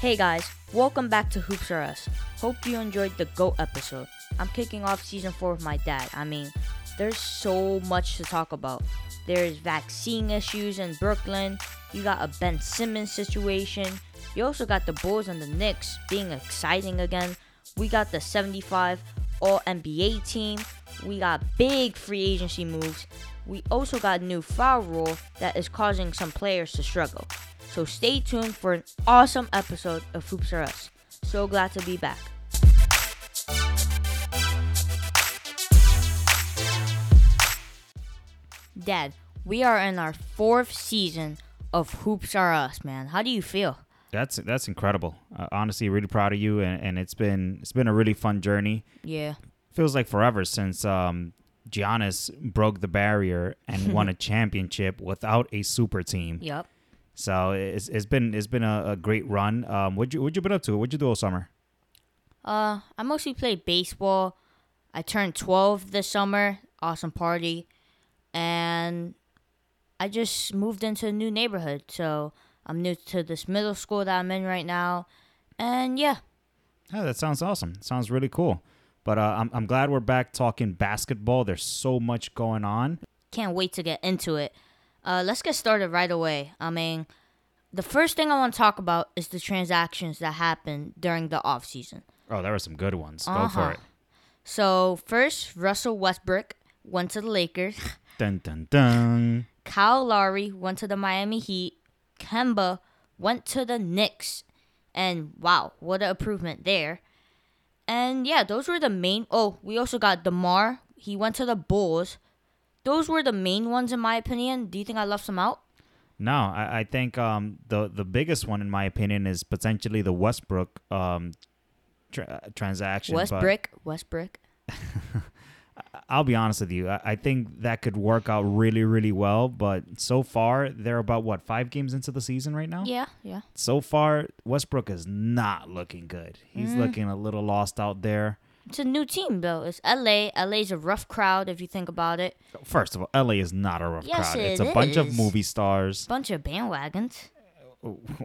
Hey guys, welcome back to Hoops R Us. Hope you enjoyed the GOAT episode. I'm kicking off season 4 with my dad. I mean, there's so much to talk about. There's vaccine issues in Brooklyn, you got a Ben Simmons situation, you also got the Bulls and the Knicks being exciting again. We got the 75 All NBA team, we got big free agency moves. We also got new foul rule that is causing some players to struggle. So stay tuned for an awesome episode of Hoops R Us. So glad to be back. Dad, we are in our fourth season of Hoops R Us, man. How do you feel? That's that's incredible. Uh, honestly, really proud of you, and, and it's been it's been a really fun journey. Yeah. Feels like forever since um, Giannis broke the barrier and won a championship without a super team. Yep. So it's, it's been it's been a, a great run. Um, what you what you been up to? What'd you do all summer? Uh, I mostly played baseball. I turned 12 this summer. Awesome party. And I just moved into a new neighborhood. So I'm new to this middle school that I'm in right now. And yeah, Oh, that sounds awesome. Sounds really cool. But uh, I'm I'm glad we're back talking basketball. There's so much going on. can't wait to get into it. Uh, let's get started right away. I mean, the first thing I want to talk about is the transactions that happened during the off season. Oh, there were some good ones. Go for Uh-huh. it. So first, Russell Westbrook went to the Lakers. Dun dun dun. Kyle Lowry went to the Miami Heat. Kemba went to the Knicks. And wow, what an improvement there. And yeah, those were the main. Oh, we also got DeMar. He went to the Bulls. Those were the main ones, in my opinion. Do you think I left some out? No, I, I think um, the the biggest one, in my opinion, is potentially the Westbrook um, tra- transaction. but Westbrook. Westbrook. I'll be honest with you. I, I think that could work out really, really well. But so far, they're about what five games into the season right now. Yeah, yeah. So far, Westbrook is not looking good. He's Mm. looking a little lost out there. It's a new team, though. It's LA. LA's a rough crowd, if you think about it. Oh, first of all, LA is not a rough Yes, crowd. It's it a bunch of movie stars. Bunch of bandwagons.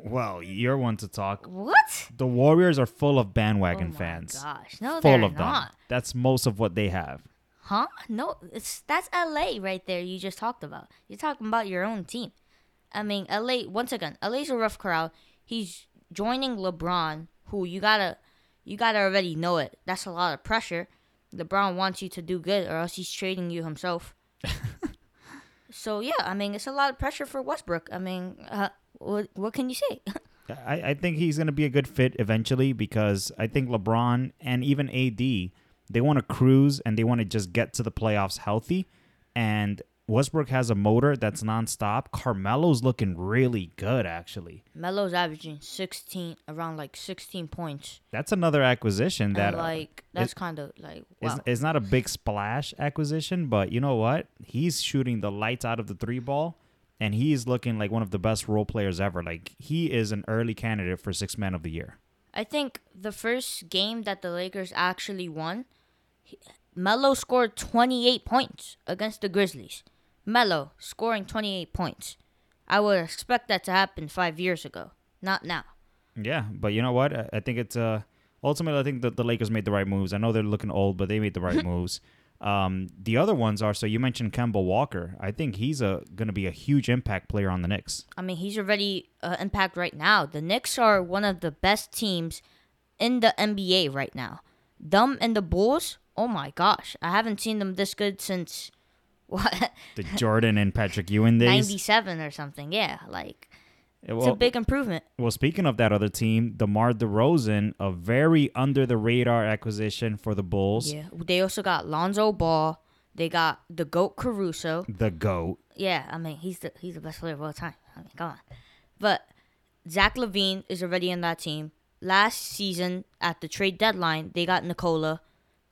Well, you're one to talk. What? The Warriors are full of Oh bandwagon my fans. gosh. No, full they're of them. That's most of what they have. Huh? No, it's that's LA right there. You just talked about. You're talking about your own team. I mean, LA. Once again, LA's a rough crowd. He's joining LeBron, who you gotta, you gotta already know it. That's a lot of pressure. LeBron wants you to do good, or else he's trading you himself. so yeah, I mean, it's a lot of pressure for Westbrook. I mean, uh, what what can you say? I, I think he's going to be a good fit eventually because I think LeBron and even AD, they want to cruise and they want to just get to the playoffs healthy. And Westbrook has a motor that's nonstop. Carmelo's looking really good, actually. Melo's averaging sixteen, around like sixteen points. That's another acquisition that and uh, like that's kind of like wow. is, is not a big splash acquisition, but you know what? He's shooting the lights out of the three ball, and he's looking like one of the best role players ever. Like he is an early candidate for six man of the year. I think the first game that the Lakers actually won, he- Melo scored 28 points against the Grizzlies. Melo scoring 28 points. I would expect that to happen five years ago, not now. Yeah, but you know what? I, I think it's uh ultimately I think that the Lakers made the right moves. I know they're looking old, but they made the right moves. Um, the other ones are so you mentioned Kemba Walker. I think he's a going to be a huge impact player on the Knicks. I mean, he's already uh, impact right now. The Knicks are one of the best teams in the NBA right now. Them and the Bulls, oh my gosh, I haven't seen them this good since what The Jordan and Patrick Ewing days. 97 or something. Yeah, like Uh, it's well, a big improvement. well, speaking of that other team, DeMar DeRozan, a very under the radar acquisition for the Bulls. Yeah, they also got Lonzo Ball. They got the goat Caruso. The goat. Yeah, I mean he's the he's the best player of all time. I mean, come on. But Zach LaVine is already in that team. Last season at the trade deadline, they got Nikola.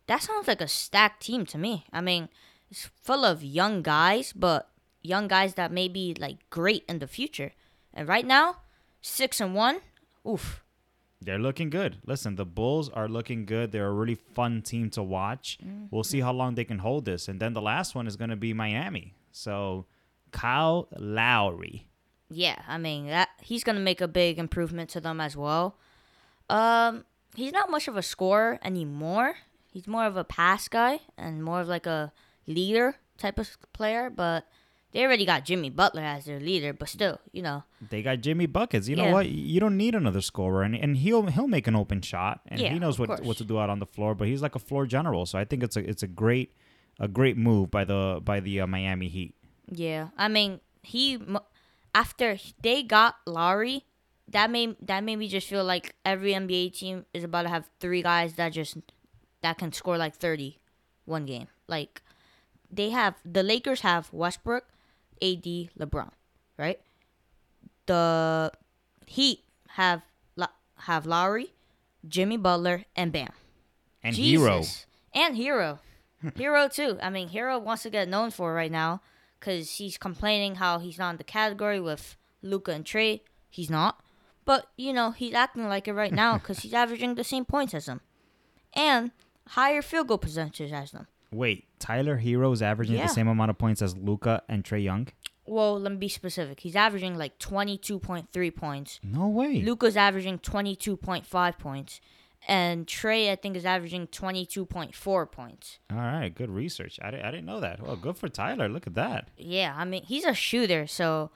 That sounds like a stacked team to me. I mean, it's full of young guys, but young guys that may be like great in the future. And right now, six and one. Oof. They're looking good. Listen, the Bulls are looking good. They're a really fun team to watch. We'll see how long they can hold this. And then the last one is going to be Miami. So, Kyle Lowry. Yeah, I mean that he's gonna make a big improvement to them as well. Um, he's not much of a scorer anymore. He's more of a pass guy and more of like a leader type of player. But they already got Jimmy Butler as their leader. But still, you know, They got Jimmy buckets. You know what? You don't need another scorer, and, and he'll he'll make an open shot, and Yeah, he knows what course. what to do out on the floor. But he's like a floor general, so I think it's a it's a great a great move by the by the uh, Miami Heat. Yeah, I mean, he after they got Lowry, that made that made me just feel like every NBA team is about to have three guys that just that can score like 30 one game. Like they have the Lakers have Westbrook, AD, LeBron, right? The Heat have have Lowry, Jimmy Butler, and Bam. And Herro, And Herro. Herro, too. I mean, Herro wants to get known for right now because he's complaining how he's not in the category with Luka and Trey. He's not. But, you know, he's acting like it right now because he's averaging the same points as them and higher field goal percentage as them. Wait, Tyler Herro is averaging Yeah. the same amount of points as Luka and Trey Young. Well, let me be specific. He's averaging like 22.3 points. No way. Luka's averaging 22.5 points. And Trey, I think, is averaging 22.4 points. All right, good research. I, I didn't know that. Well, good for Tyler. Look at that. Yeah, I mean he's a shooter, so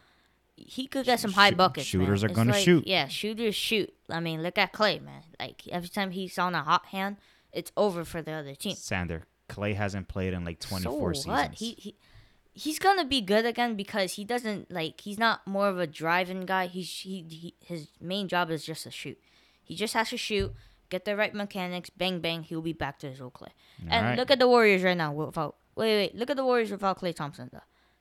he could get some high buckets. shooters man. are It's gonna shoot. Yeah, shooters shoot. I mean, look at Klay, man. Like every time he's on a hot hand, it's over for the other team. Sander Klay hasn't played in like 24 so seasons. what? He he. He's gonna be good again because he doesn't like. He's not more of a driving guy. He's he, he his main job is just to shoot. He just has to shoot, get the right mechanics, bang bang. He'll be back to his old Klay. and Alright. look at the Warriors right now without. Wait wait. Look at the Warriors without Klay Thompson though.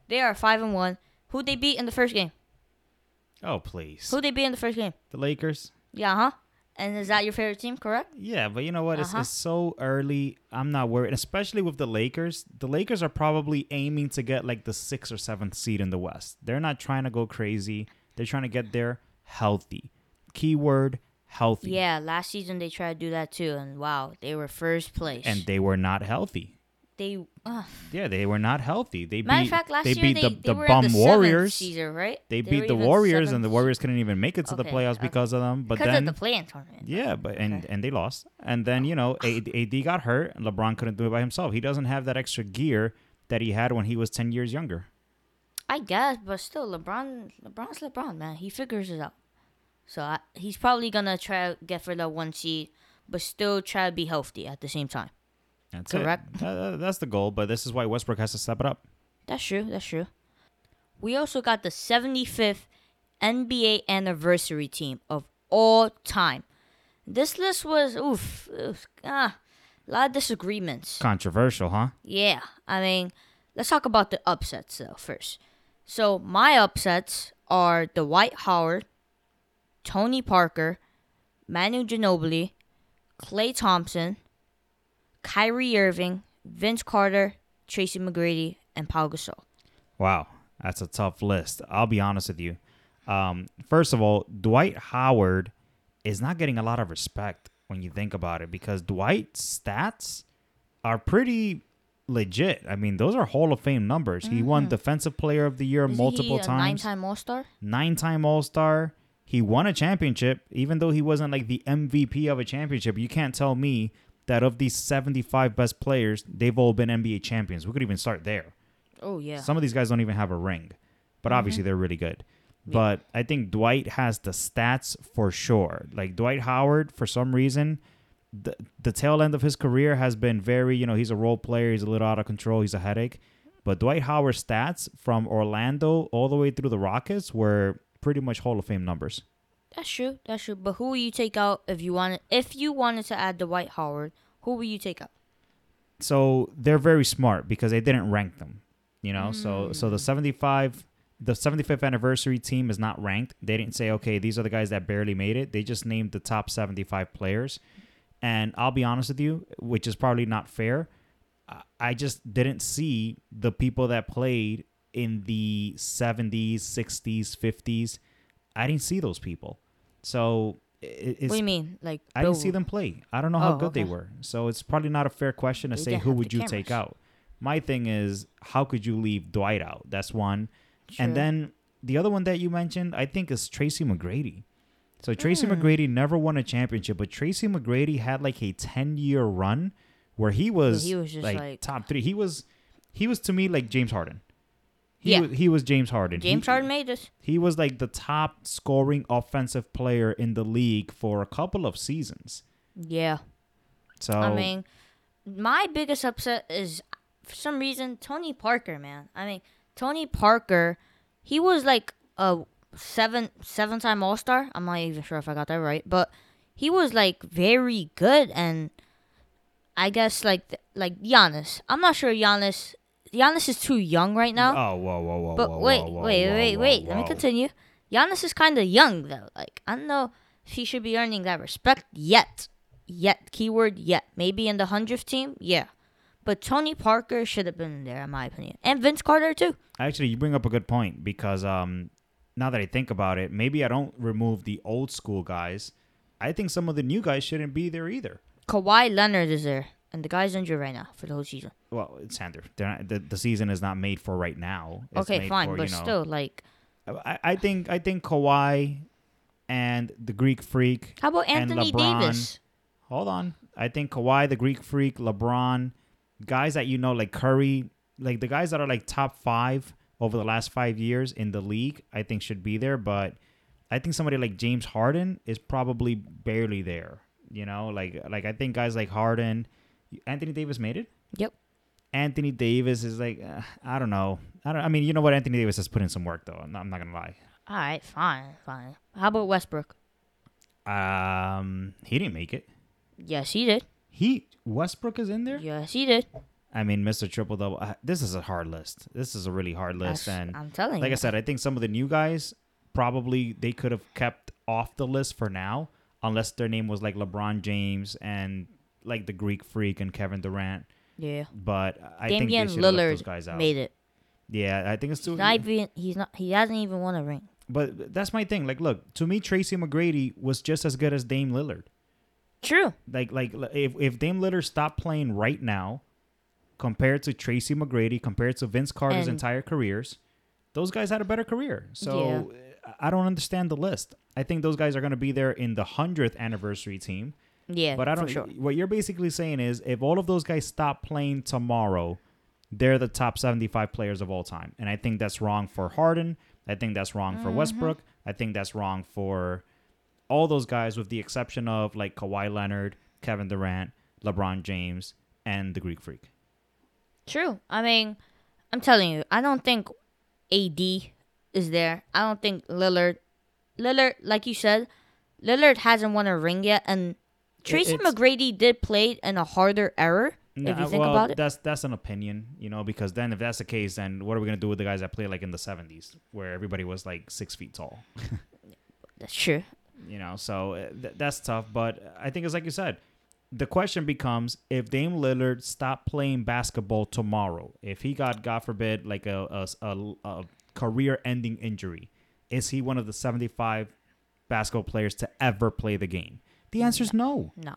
They are five and one. Who they beat in the first game? oh, please. Who they beat in the first game? the Lakers? Yeah, huh? And is that your favorite team? Correct. Yeah, but you know what? It's, Uh-huh. it's so early. I'm not worried, especially with the Lakers. The Lakers are probably aiming to get like the sixth or seventh seed in the West. They're not trying to go crazy. They're trying to get there healthy. Keyword healthy. Yeah, last season they tried to do that too, and wow, they were first place. And they were not healthy. They, uh, Yeah, they were not healthy. They matter beat of fact, last they year beat they, the, they the were bum the Warriors. Season, right? They were beat the Warriors, and the Warriors couldn't even make it to the playoffs okay. because of them. But because then, of the play-in tournament. yeah, but and Okay. and they lost. And then you know, AD, AD got hurt. and LeBron couldn't do it by himself. He doesn't have that extra gear that he had when he was ten years younger. I guess, but still, LeBron, LeBron's LeBron, man. He figures it out. So I, he's probably gonna try to get for the one seed, but still try to be healthy at the same time. That's Correct. Uh, that's the goal. But this is why Westbrook has to step it up. That's true. That's true. We also got the 75th NBA anniversary team of all time. This list was oof, oof ah, a lot of disagreements. Controversial, huh? Yeah, I mean, let's talk about the upsets though first. So my upsets are Dwight Howard, Tony Parker, Manu Ginobili, Klay Thompson, Kyrie Irving, Vince Carter, Tracy McGrady, and Paul Gasol. Wow, that's a tough list. I'll be honest with you. Um, first of all, Dwight Howard is not getting a lot of respect when you think about it because Dwight's stats are pretty legit. I mean, those are Hall of Fame numbers. He won Defensive Player of the Year Isn't multiple times, Nine-time All-Star. nine time All Star. He won a championship, even though he wasn't like the MVP of a championship. You can't tell me that of these 75 best players, they've all been NBA champions. We could even start there. Oh yeah. Some of these guys don't even have a ring, but mm-hmm. obviously they're really good. But I think Dwight has the stats for sure. Like Dwight Howard, for some reason, the the tail end of his career has been very, you know, he's a role player, he's a little out of control, he's a headache. But Dwight Howard's stats from Orlando all the way through the Rockets were pretty much Hall of Fame numbers. That's true. That's true. But who will you take out if you wanted? If you wanted to add Dwight Howard, who will you take out? so they're very smart because they didn't rank them you know so mm. so the 75 the 75th anniversary team is not ranked they didn't say okay these are the guys that barely made it they just named the top 75 players and i'll be honest with you which is probably not fair I- i just didn't see the people that played in the 70s 60s 50s i didn't see those people so it, it's what do you mean? Like I didn't see them play. I don't know how Oh, good they were. So it's probably not a fair question to They say who would you take out. My thing is how could you leave Dwight out? That's one. True. And then the other one that you mentioned, I think is Tracy McGrady. So Tracy Hmm. McGrady never won a championship, but Tracy McGrady had like a ten year run where he was, he was just like, like- top three. He was he was to me like James Harden. He Yeah. was, he was James Harden. James he, Harden made this. He was like the top scoring offensive player in the league for a couple of seasons. Yeah. So I mean, my biggest upset is for some reason Tony Parker, man. I mean, Tony Parker, he was like a seven seven time All Star. I'm not even sure if I got that right, but he was like very good, and I guess like like Giannis. I'm not sure Giannis. Giannis is too young right now. oh whoa whoa whoa But whoa, wait, whoa, whoa, wait, whoa, wait, wait. Let me continue. Giannis is kind of young though. Like I don't know if he should be earning that respect yet. Yet, keyword yet. Maybe in the hundredth team, yeah. But Tony Parker should have been there, in my opinion, and Vince Carter too. Actually, you bring up a good point because um, now that I think about it, maybe I don't remove the old school guys. I think some of the new guys shouldn't be there either. Kawhi Leonard is there, and the guy's injured right now for the whole season. Well, it's Sander. They're not, the the season is not made for right now. It's okay, made fine, for, but you know, still, like, I, I think I think Kawhi and the Greek Freak. how about and Anthony LeBron. Davis? Hold on, I think Kawhi, the Greek Freak, LeBron, guys that you know like Curry, like the guys that are like top five over the last five years in the league. I think should be there, but I think somebody like James Harden is probably barely there. You know, like like I think guys like Harden, Anthony Davis made it. Yep. Anthony Davis is like uh, I don't know. I don't. I mean, you know what? Anthony Davis has put in some work though. I'm not, I'm not gonna lie. All right, fine, fine. How about Westbrook? Um, he didn't make it. Yes, he did. He Westbrook is in there. Yes, he did. I mean, Mr. Triple Double. uh, This is a hard list. This is a really hard list, That's- and I'm telling like you. I said, I think some of the new guys probably they could have kept off the list for now, unless their name was like LeBron James and like the Greek Freak and Kevin Durant. yeah. But I Damian think they should Lillard those guys out. made it. Yeah, I think it's too. He's not even. He's not. He hasn't even won a ring. But that's my thing. Like, look, to me, Tracy McGrady was just as good as Dame Lillard. True. Like, like if if Dame Lillard stopped playing right now, compared to Tracy McGrady, compared to Vince Carter's And- entire careers, those guys had a better career. So I don't understand the list. I think those guys are going to be there in the hundredth anniversary team. Yeah, But I don't. sure. What you're basically saying is, if all of those guys stop playing tomorrow, they're the top 75 players of all time, and I think that's wrong for Harden. I think that's wrong Mm-hmm. for Westbrook. I think that's wrong for all those guys, with the exception of like Kawhi Leonard, Kevin Durant, LeBron James, and the Greek Freak. True. I mean, I'm telling you, I don't think AD is there. I don't think Lillard. Lillard, like you said, Lillard hasn't won a ring yet, and Tracy McGrady did play in a harder era. if you think well, about it, that's that's an opinion, you know, because then if that's the case, then what are we gonna do with the guys that play like in the 70s, where everybody was like six feet tall? that's true. you know so uh, th- that's tough but i think it's like you said the question becomes if Dame Lillard stopped playing basketball tomorrow if he got god forbid like a, a, a, a career ending injury is he one of the 75 basketball players to ever play the game the answer is no No,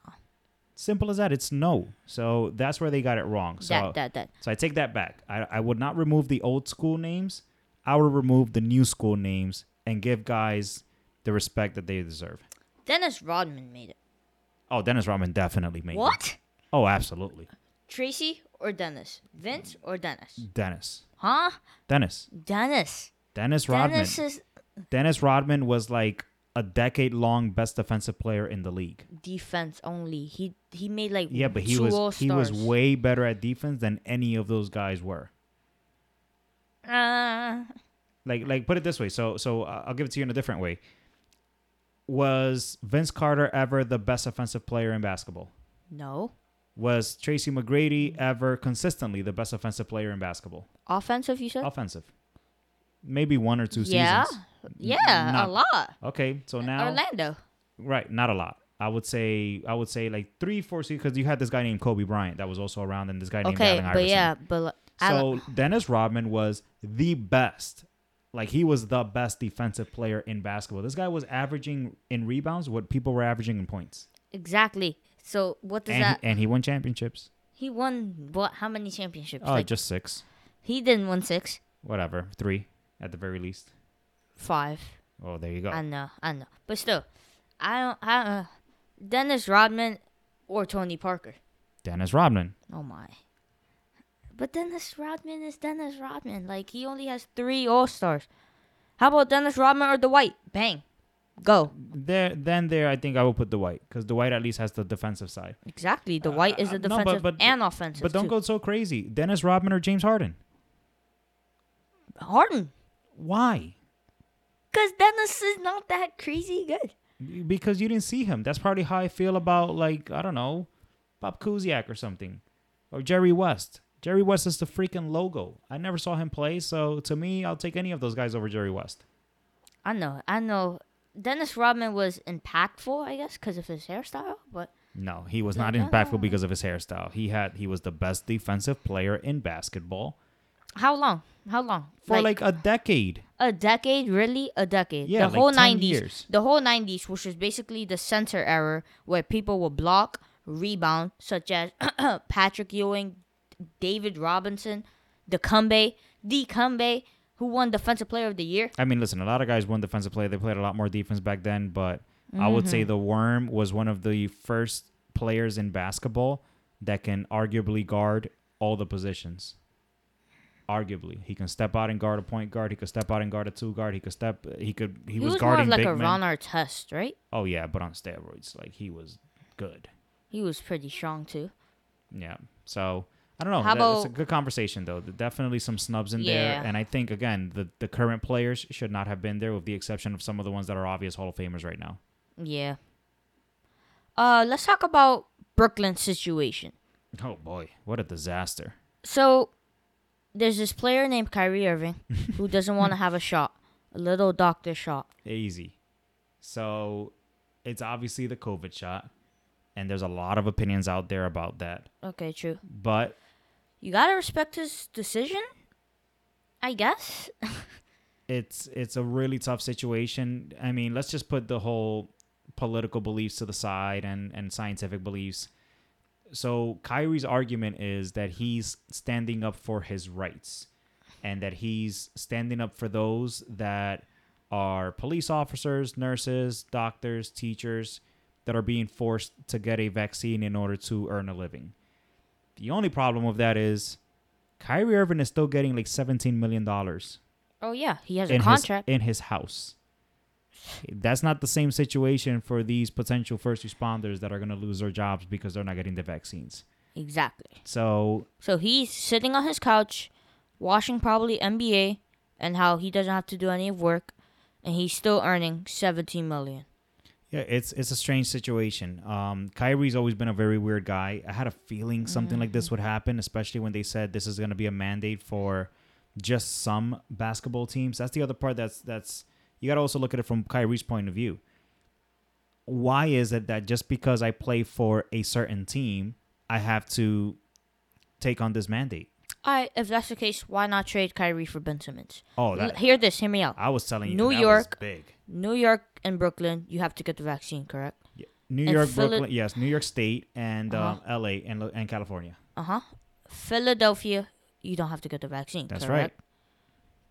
simple as that it's no so that's where they got it wrong so that that that. so I take that back. I, I would not remove the old school names. I would remove the new school names and give guys the respect that they deserve. Dennis Rodman made it. Oh, Dennis Rodman definitely made it. What? Oh, absolutely. Tracy or Dennis? Vince or Dennis? Dennis. Huh? Dennis. Dennis. Dennis Rodman. Dennis is Dennis Rodman was like a decade long best defensive player in the league. defense only. He he made like Yeah, but he was he was way better at defense than any of those guys were. Uh, Like like put it this way. So so uh, I'll give it to you in a different way. Was Vince Carter ever the best offensive player in basketball? no. Was Tracy McGrady ever consistently the best offensive player in basketball? Offensive, you said? Offensive. Maybe one or two yeah. seasons. Yeah, not- a lot. Okay, so now Orlando. right, not a lot. I would say I would say like three, four seasons because you had this guy named Kobe Bryant that was also around, and this guy named Okay, Allen but yeah, but So Dennis Rodman was the best. Like he was the best defensive player in basketball. This guy was averaging in rebounds what people were averaging in points. exactly. So what does And that? and he won championships. He won what? How many championships? Oh, like just six. he didn't win six, Whatever. Three at the very least. five. Oh, there you go. I know, I know, but still, I don't. I, uh, Dennis Rodman or Tony Parker. Dennis Rodman. Oh my. But Dennis Rodman is Dennis Rodman. Like he only has three All Stars. How about Dennis Rodman or Dwight? Bang, go. There, then there, I think I will put Dwight because Dwight at least has the defensive side. Exactly. Dwight is uh, a no, but- defensive but- and offensive. But don't too. go so crazy. Dennis Rodman or James Harden? Harden. Why? Because Dennis is not that crazy good. Because you didn't see him. That's probably how I feel about like I don't know, Bob Kuziak or something, or Jerry West. Jerry West is the freaking logo. I never saw him play, so to me, I'll take any of those guys over Jerry West. I know. I know. Dennis Rodman was impactful, I guess, because of his hairstyle. But No, he was not impactful because of his hairstyle. He had he was the best defensive player in basketball how long? How long? for like, a decade. a decade, really? A decade. Yeah, the like whole 10 90s. years. The whole 90s, which was basically the center era where people will block, rebound, such as Patrick Ewing, David Robinson, Dikembe, Dikembe, who won Defensive Player of the Year. I mean, listen, a lot of guys won defensive Player. They played a lot more defense back then, but I would mm-hmm. say the Worm was one of the first players in basketball that can arguably guard all the positions. Arguably, he can step out and guard a point guard. He could step out and guard a two guard. He could step. He could. He, He, was, was, guarding like big a men. Ron Artest, right? Oh yeah, but on steroids. Like he was good. He was pretty strong too. Yeah. So I don't know. How That- it's a good conversation though. Definitely some snubs in Yeah. there, and I think again the the current players should not have been there, with the exception of some of the ones that are obvious Hall of Famers right now. Yeah. Uh, let's talk about Brooklyn's situation. Oh boy, what a disaster! So, there's this player named Kyrie Irving who doesn't want to have a shot, a little doctor shot. Easy. So it's obviously the COVID shot, and there's a lot of opinions out there about that. Okay, true. But You gotta respect his decision, I guess. it's it's a really tough situation. I mean, let's just put the whole political beliefs to the side and and scientific beliefs. So Kyrie's argument is that he's standing up for his rights and that he's standing up for those that are police officers, nurses, doctors, teachers that are being forced to get a vaccine in order to earn a living. The only problem with that is Kyrie Irving is still getting like 17 million dollars Oh yeah, he has a contract. his in his house. That's not the same situation for these potential first responders that are going to lose their jobs because they're not getting the vaccines. exactly. So, So he's sitting on his couch, watching probably NBA, and how he doesn't have to do any of work, and he's still earning 17 million. yeah, it's it's a strange situation. Um, Kyrie's always been a very weird guy. I had a feeling something like this would happen, especially when they said this is going to be a mandate for just some basketball teams. That's the other part. That's that's you got to also look at it from Kyrie's point of view. Why is it that just because I play for a certain team, I have to take on this mandate? Alright, if that's the case, why not trade Kyrie for Ben Simmons? Oh, L- hear this, hear me out. I was telling you, New that York- big. New York and Brooklyn, you have to get the vaccine, correct? New and York, Phila- Brooklyn, yes, New York State and Uh-huh. um, L.A. and and California. Uh huh. Philadelphia, you don't have to get the vaccine. That's correct?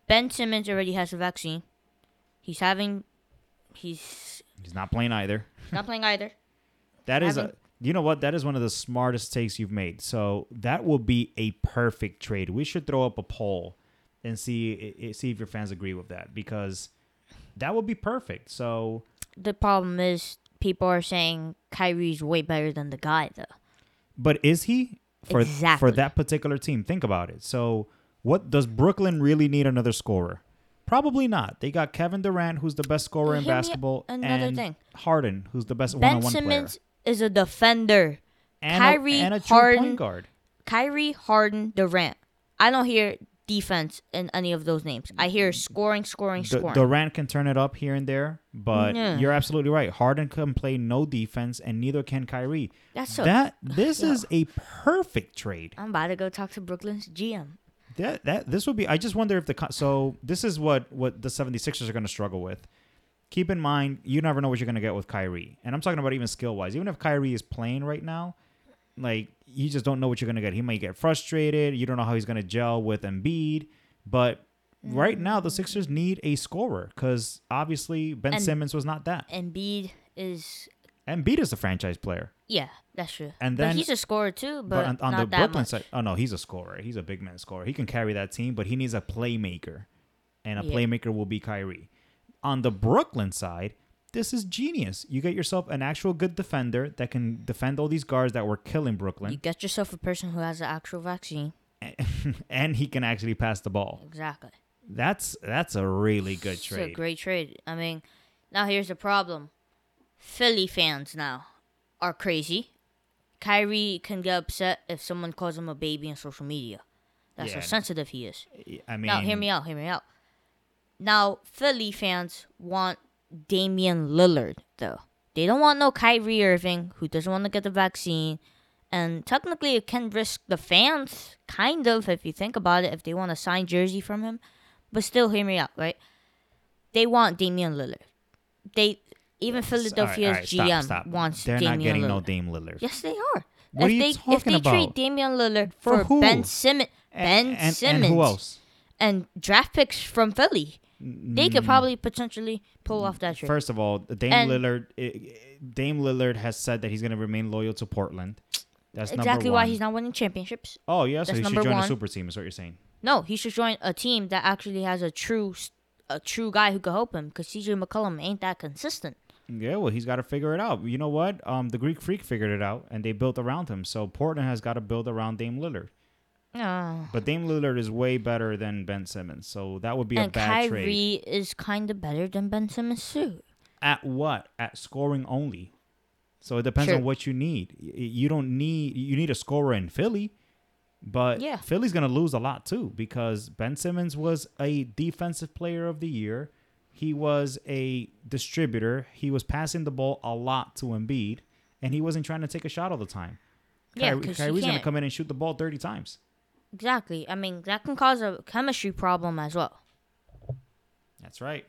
Ben Simmons already has a vaccine. He's having, he's He's not playing either. not playing either. That is a. Having- You know what? That is one of the smartest takes you've made. So that will be a perfect trade. We should throw up a poll and see see if your fans agree with that because that would be perfect. So The problem is people are saying Kyrie's way better than the guy, though. But is he for Exactly. for that particular team? Think about it. So, what does Brooklyn really need another scorer? Probably not. They got Kevin Durant, who's the best scorer in me- basketball, another and thing. Harden, who's the best Ben one-on-one Simmons player, is a defender. and Kyrie, a, and a true Harden, point guard. Kyrie, Harden, Durant. I don't hear defense in any of those names. I hear scoring, scoring, D- scoring. Durant can turn it up here and there, but Yeah. you're absolutely right. Harden can play no defense, and neither can Kyrie. That's so. that this is a perfect trade. I'm about to go talk to Brooklyn's GM. That that this would be. I just wonder if the so this is what what the 76ers are going to struggle with. Keep in mind, you never know what you're going to get with Kyrie, and I'm talking about even skill wise. Even if Kyrie is playing right now, like you just don't know what you're going to get. He might get frustrated. You don't know how he's going to gel with Embiid, but right now the Sixers mm. need a scorer because obviously Ben And- Simmons was not that. Embiid is Embiid is a franchise player. yeah, that's true. And but then- he's a scorer too, but, But, on, on the Brooklyn much. side, oh no, he's a scorer. He's a big man scorer. He can carry that team, but he needs a playmaker, and a Yeah. playmaker will be Kyrie. On the Brooklyn side, this is genius. You get yourself an actual good defender that can defend all these guards that were killing Brooklyn. You get yourself a person who has the actual vaccine. and he can actually pass the ball. Exactly. That's that's a really good trade. It's a great trade. I mean, now here's the problem. Philly fans now are crazy. Kyrie can get upset if someone calls him a baby on social media. That's Yeah. how sensitive he is. I mean, now, hear me out. Hear me out. Now, Philly fans want Damian Lillard, though. They don't want no Kyrie Irving, who doesn't want to get the vaccine. And technically, it can risk the fans, kind of, if you think about it, if they want a signed jersey from him. But still, hear me out, right? They want Damian Lillard. They even Philadelphia's All right, stop, GM stop. wants They're Damian not getting Lillard. no Dame Lillard. Yes, they are. What if are you they if talking they trade? Damian Lillard For for, who? Ben Simmons, Ben and, and, Simmons, and who else? and draft picks from Philly, they could probably potentially pull off that trade. Mm. First of all, Dame And- Lillard, Dame Lillard has said that he's going to remain loyal to Portland. That's exactly why he's not winning championships. Oh yeah, so that's he should join a super team. Is what you're saying? No, he should join a team that actually has a true, a true guy who could help him. Because CJ McCollum ain't that consistent. Yeah, well, he's got to figure it out. You know what? Um, the Greek Freak figured it out, and they built around him. So Portland has got to build around Dame Lillard. Oh. But Dame Lillard is way better than Ben Simmons, so that would be a And bad trade. Kyrie is kind of better than Ben Simmons too. At what? At scoring only. So it depends on what you need. You don't need you need a scorer in Philly, but Yeah. Philly's gonna lose a lot too because Ben Simmons was a defensive player of the year. He was a distributor. He was passing the ball a lot to Embiid, and he wasn't trying to take a shot all the time. Yeah, Kyrie- Kyrie's gonna come in and shoot the ball thirty times. Exactly. I mean, that can cause a chemistry problem as well. That's right.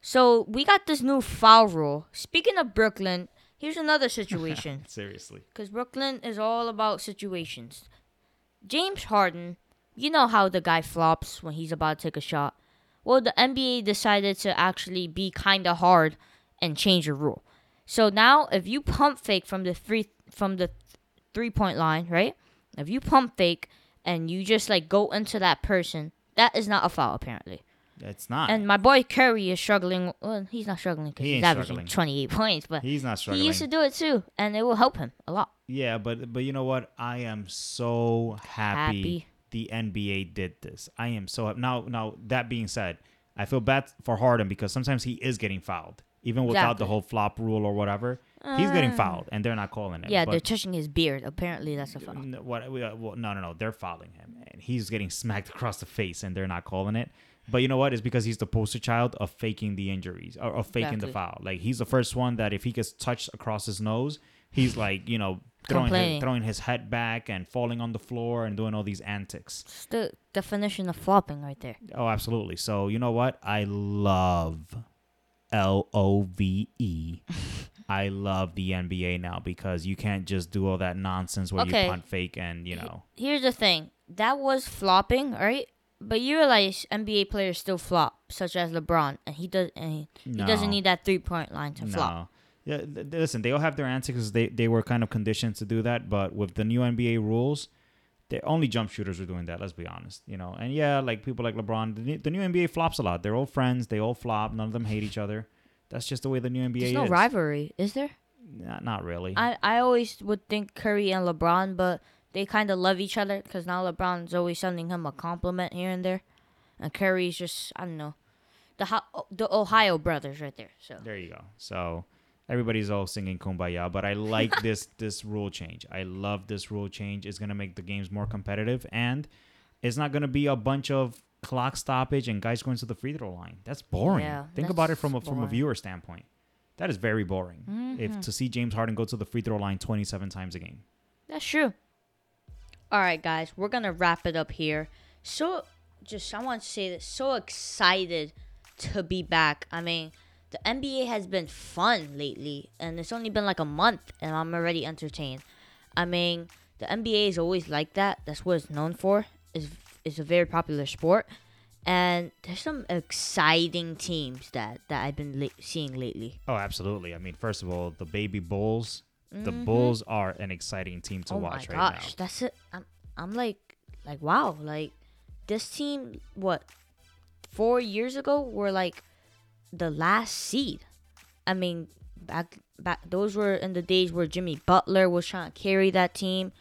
So we got this new foul rule. Speaking of Brooklyn, here's another situation. Seriously. because Brooklyn is all about situations. James Harden, you know how the guy flops when he's about to take a shot. Well, the NBA decided to actually be kind of hard and change the rule. So now, if you pump fake from the three from the three point line, right? If you pump fake and you just like go into that person, that is not a foul apparently. It's not. And my boy Curry is struggling. Well, he's not struggling because He he's averaging struggling. 28 points, but He's not struggling. he used to do it too, and it will help him a lot. Yeah, but but you know what? I am so happy, Happy. The NBA did this. I am so now now that being said, I feel bad for Harden because sometimes he is getting fouled, even without the whole flop rule or whatever. He's getting Ah. fouled, and they're not calling it. Yeah, but they're touching his beard. Apparently, that's a foul. what? we- uh, Well, no, no, no. They're fouling him, and he's getting smacked across the face, and they're not calling it. But you know what? It's because he's the poster child of faking the injuries or of faking the foul. Like he's the first one that if he gets touched across his nose, he's like, you know, throwing his, throwing his head back and falling on the floor and doing all these antics. It's the definition of flopping right there. Oh, absolutely. So you know what? I love L O V E. I love the NBA now because you can't just do all that nonsense where Okay. you punt fake and you know. Here's the thing. That was flopping, right? But you realize NBA players still flop, such as LeBron, and he does. And he, he doesn't need that three point line to flop. Yeah, th- listen, they all have their antics 'cause they, they were kind of conditioned to do that, but with the new NBA rules, the only jump shooters are doing that, let's be honest. You know, and yeah, like people like LeBron, the, new- the new NBA flops a lot. They're all friends, they all flop, none of them hate each other. That's just the way the new NBA There's is. no rivalry, is there? Not, not really. I, I always would think Curry and LeBron, but they kind of love each other because now LeBron's always sending him a compliment here and there, and Curry's just I don't know, the the Ohio brothers right there. So There you go. So everybody's all singing kumbaya, but I like this this rule change. I love this rule change. It's gonna make the games more competitive, and it's not gonna be a bunch of clock stoppage and guys going to the free throw line. That's boring. Yeah, Think about it from a from a viewer standpoint. That is very boring. Mm-hmm. If to see James Harden go to the free throw line 27 times a game. That's true. All right, guys, we're gonna wrap it up here. So, just I want to say that so excited to be back. I mean, the NBA has been fun lately, and it's only been like a month, and I'm already entertained. I mean, the NBA is always like that. That's what it's known for. is is a very popular sport, And there's some exciting teams that, that I've been la- seeing lately. Oh, absolutely. I mean, first of all, the baby Bulls. The Mhm. Bulls are an exciting team to oh watch my right gosh, that's it. I'm, I'm like, like wow, like this team. What four years ago were like the last seed. I mean, back back those were in the days where Jimmy Butler was trying to carry that team.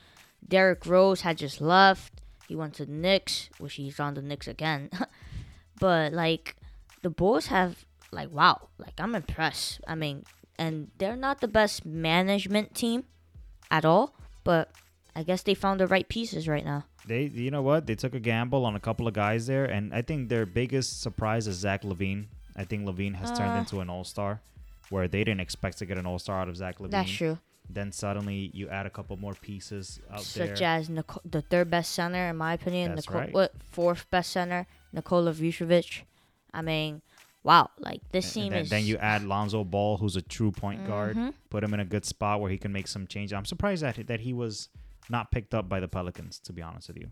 Derrick Rose had just left. He went to the Knicks, which he's on the Knicks again. but like the Bulls have like wow, like I'm impressed. I mean, and they're not the best management team at all, but I guess they found the right pieces right now. now. They, you know what? They took a gamble on a couple of guys there, and I think their biggest surprise is Zach LaVine. I think LaVine has turned Uh. into an all star, where they didn't expect to get an all star out of Zach LaVine. That's true. Then suddenly you add a couple more pieces out there. Such as Nico- the third best center, in my opinion. That's Nicole, right. what fourth best center, Nikola Vucevic. I mean, wow! Like this And team then, is. then you add Lonzo Ball, who's a true point guard. Mhm. Put him in a good spot where he can make some change. I'm surprised that that he was not picked up by the Pelicans. To be honest with you,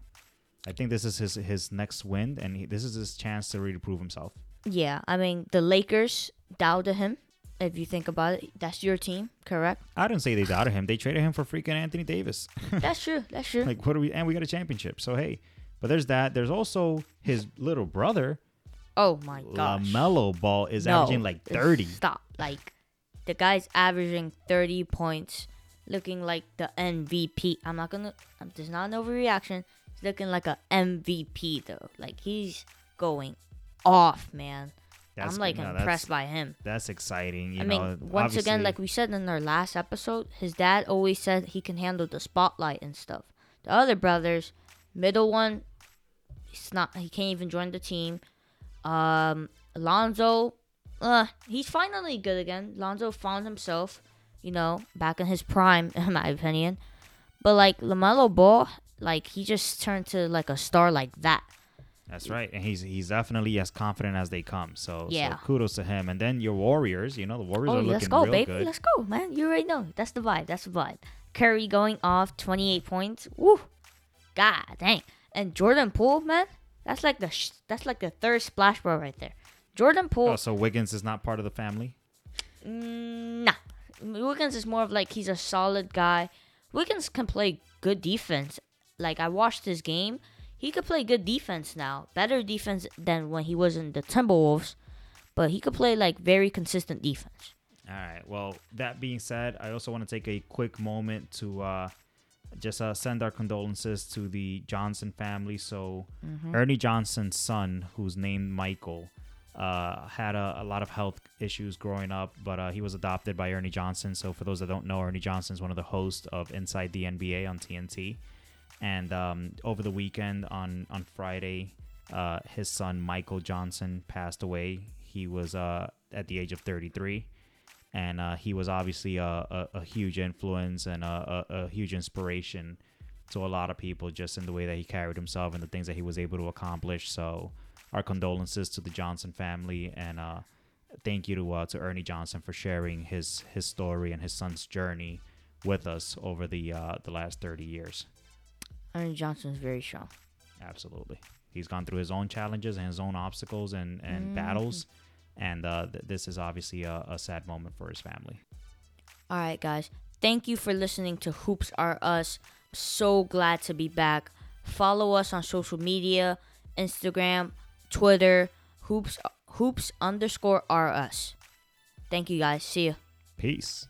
I think this is his his next win, and he, this is his chance to really prove himself. Yeah, I mean the Lakers doubted him. If you think about it, that's your team, correct? I didn't say they doubted him. They traded him for freaking Anthony Davis. that's true. That's true. like, what do we? And we got a championship. So hey, but there's that. There's also his little brother, oh my gosh. Lamelo Ball, is No, averaging like 30. Stop. Like the guy's averaging 30 points, looking like the MVP. I'm not gonna. um, There's not an overreaction. He's looking like a MVP though. Like he's going off, man. That's I'm like no, impressed by him. That's exciting. You I know, mean, once again, like we said in our last episode, his dad always said he can handle the spotlight and stuff. The other brothers, middle one, he's not. He can't even join the team. Um, Lonzo, uh, he's finally good again. Lonzo found himself, you know, back in his prime, in my opinion. But like Lamelo Ball, like he just turned to like a star like that. That's right, and he's he's definitely as confident as they come. So, Yeah. so kudos to him. And then your Warriors, you know, the Warriors Oh, are looking let's go, real baby. good. Let's go, man. You already know. That's the vibe. That's the vibe. Curry going off 28 points. Woo. God dang. And Jordan Poole, man. That's like the sh- that's like the third splash bro right there. Jordan Poole. Oh, so Wiggins is not part of the family. Mm, nah. Wiggins is more of like he's a solid guy. Wiggins can play good defense. Like I watched his game. He could play good defense now. Better defense than when he was in the Timberwolves. But he could play like very consistent defense. All right. Well, that being said, I also want to take a quick moment to uh, just uh, send our condolences to the Johnson family. So, Ernie Johnson's son, who's named Michael, uh, had a, a lot of health issues growing up, but uh, he was adopted by Ernie Johnson. So, for those that don't know, Ernie Johnson is one of the hosts of Inside the NBA on TNT. And um, over the weekend on on Friday, uh, his son Michael Johnson passed away. He was uh, at the age of 33 and uh, he was obviously a, a, a huge influence and a, a, huge inspiration to a lot of people just in the way that he carried himself and the things that he was able to accomplish. So, our condolences to the Johnson family and uh, thank you to uh, to Ernie Johnson for sharing his his story and his son's journey with us over the uh, the last 30 years. Ernie Johnson is very strong. Absolutely. He's gone through his own challenges and his own obstacles and, and battles. And uh, th- this is obviously a, a sad moment for his family. All right, guys. Thank you for listening to Hoops Are Us. So glad to be back. Follow us on social media Instagram, Twitter, hoops hoops underscore are us. Thank you guys. See ya. Peace.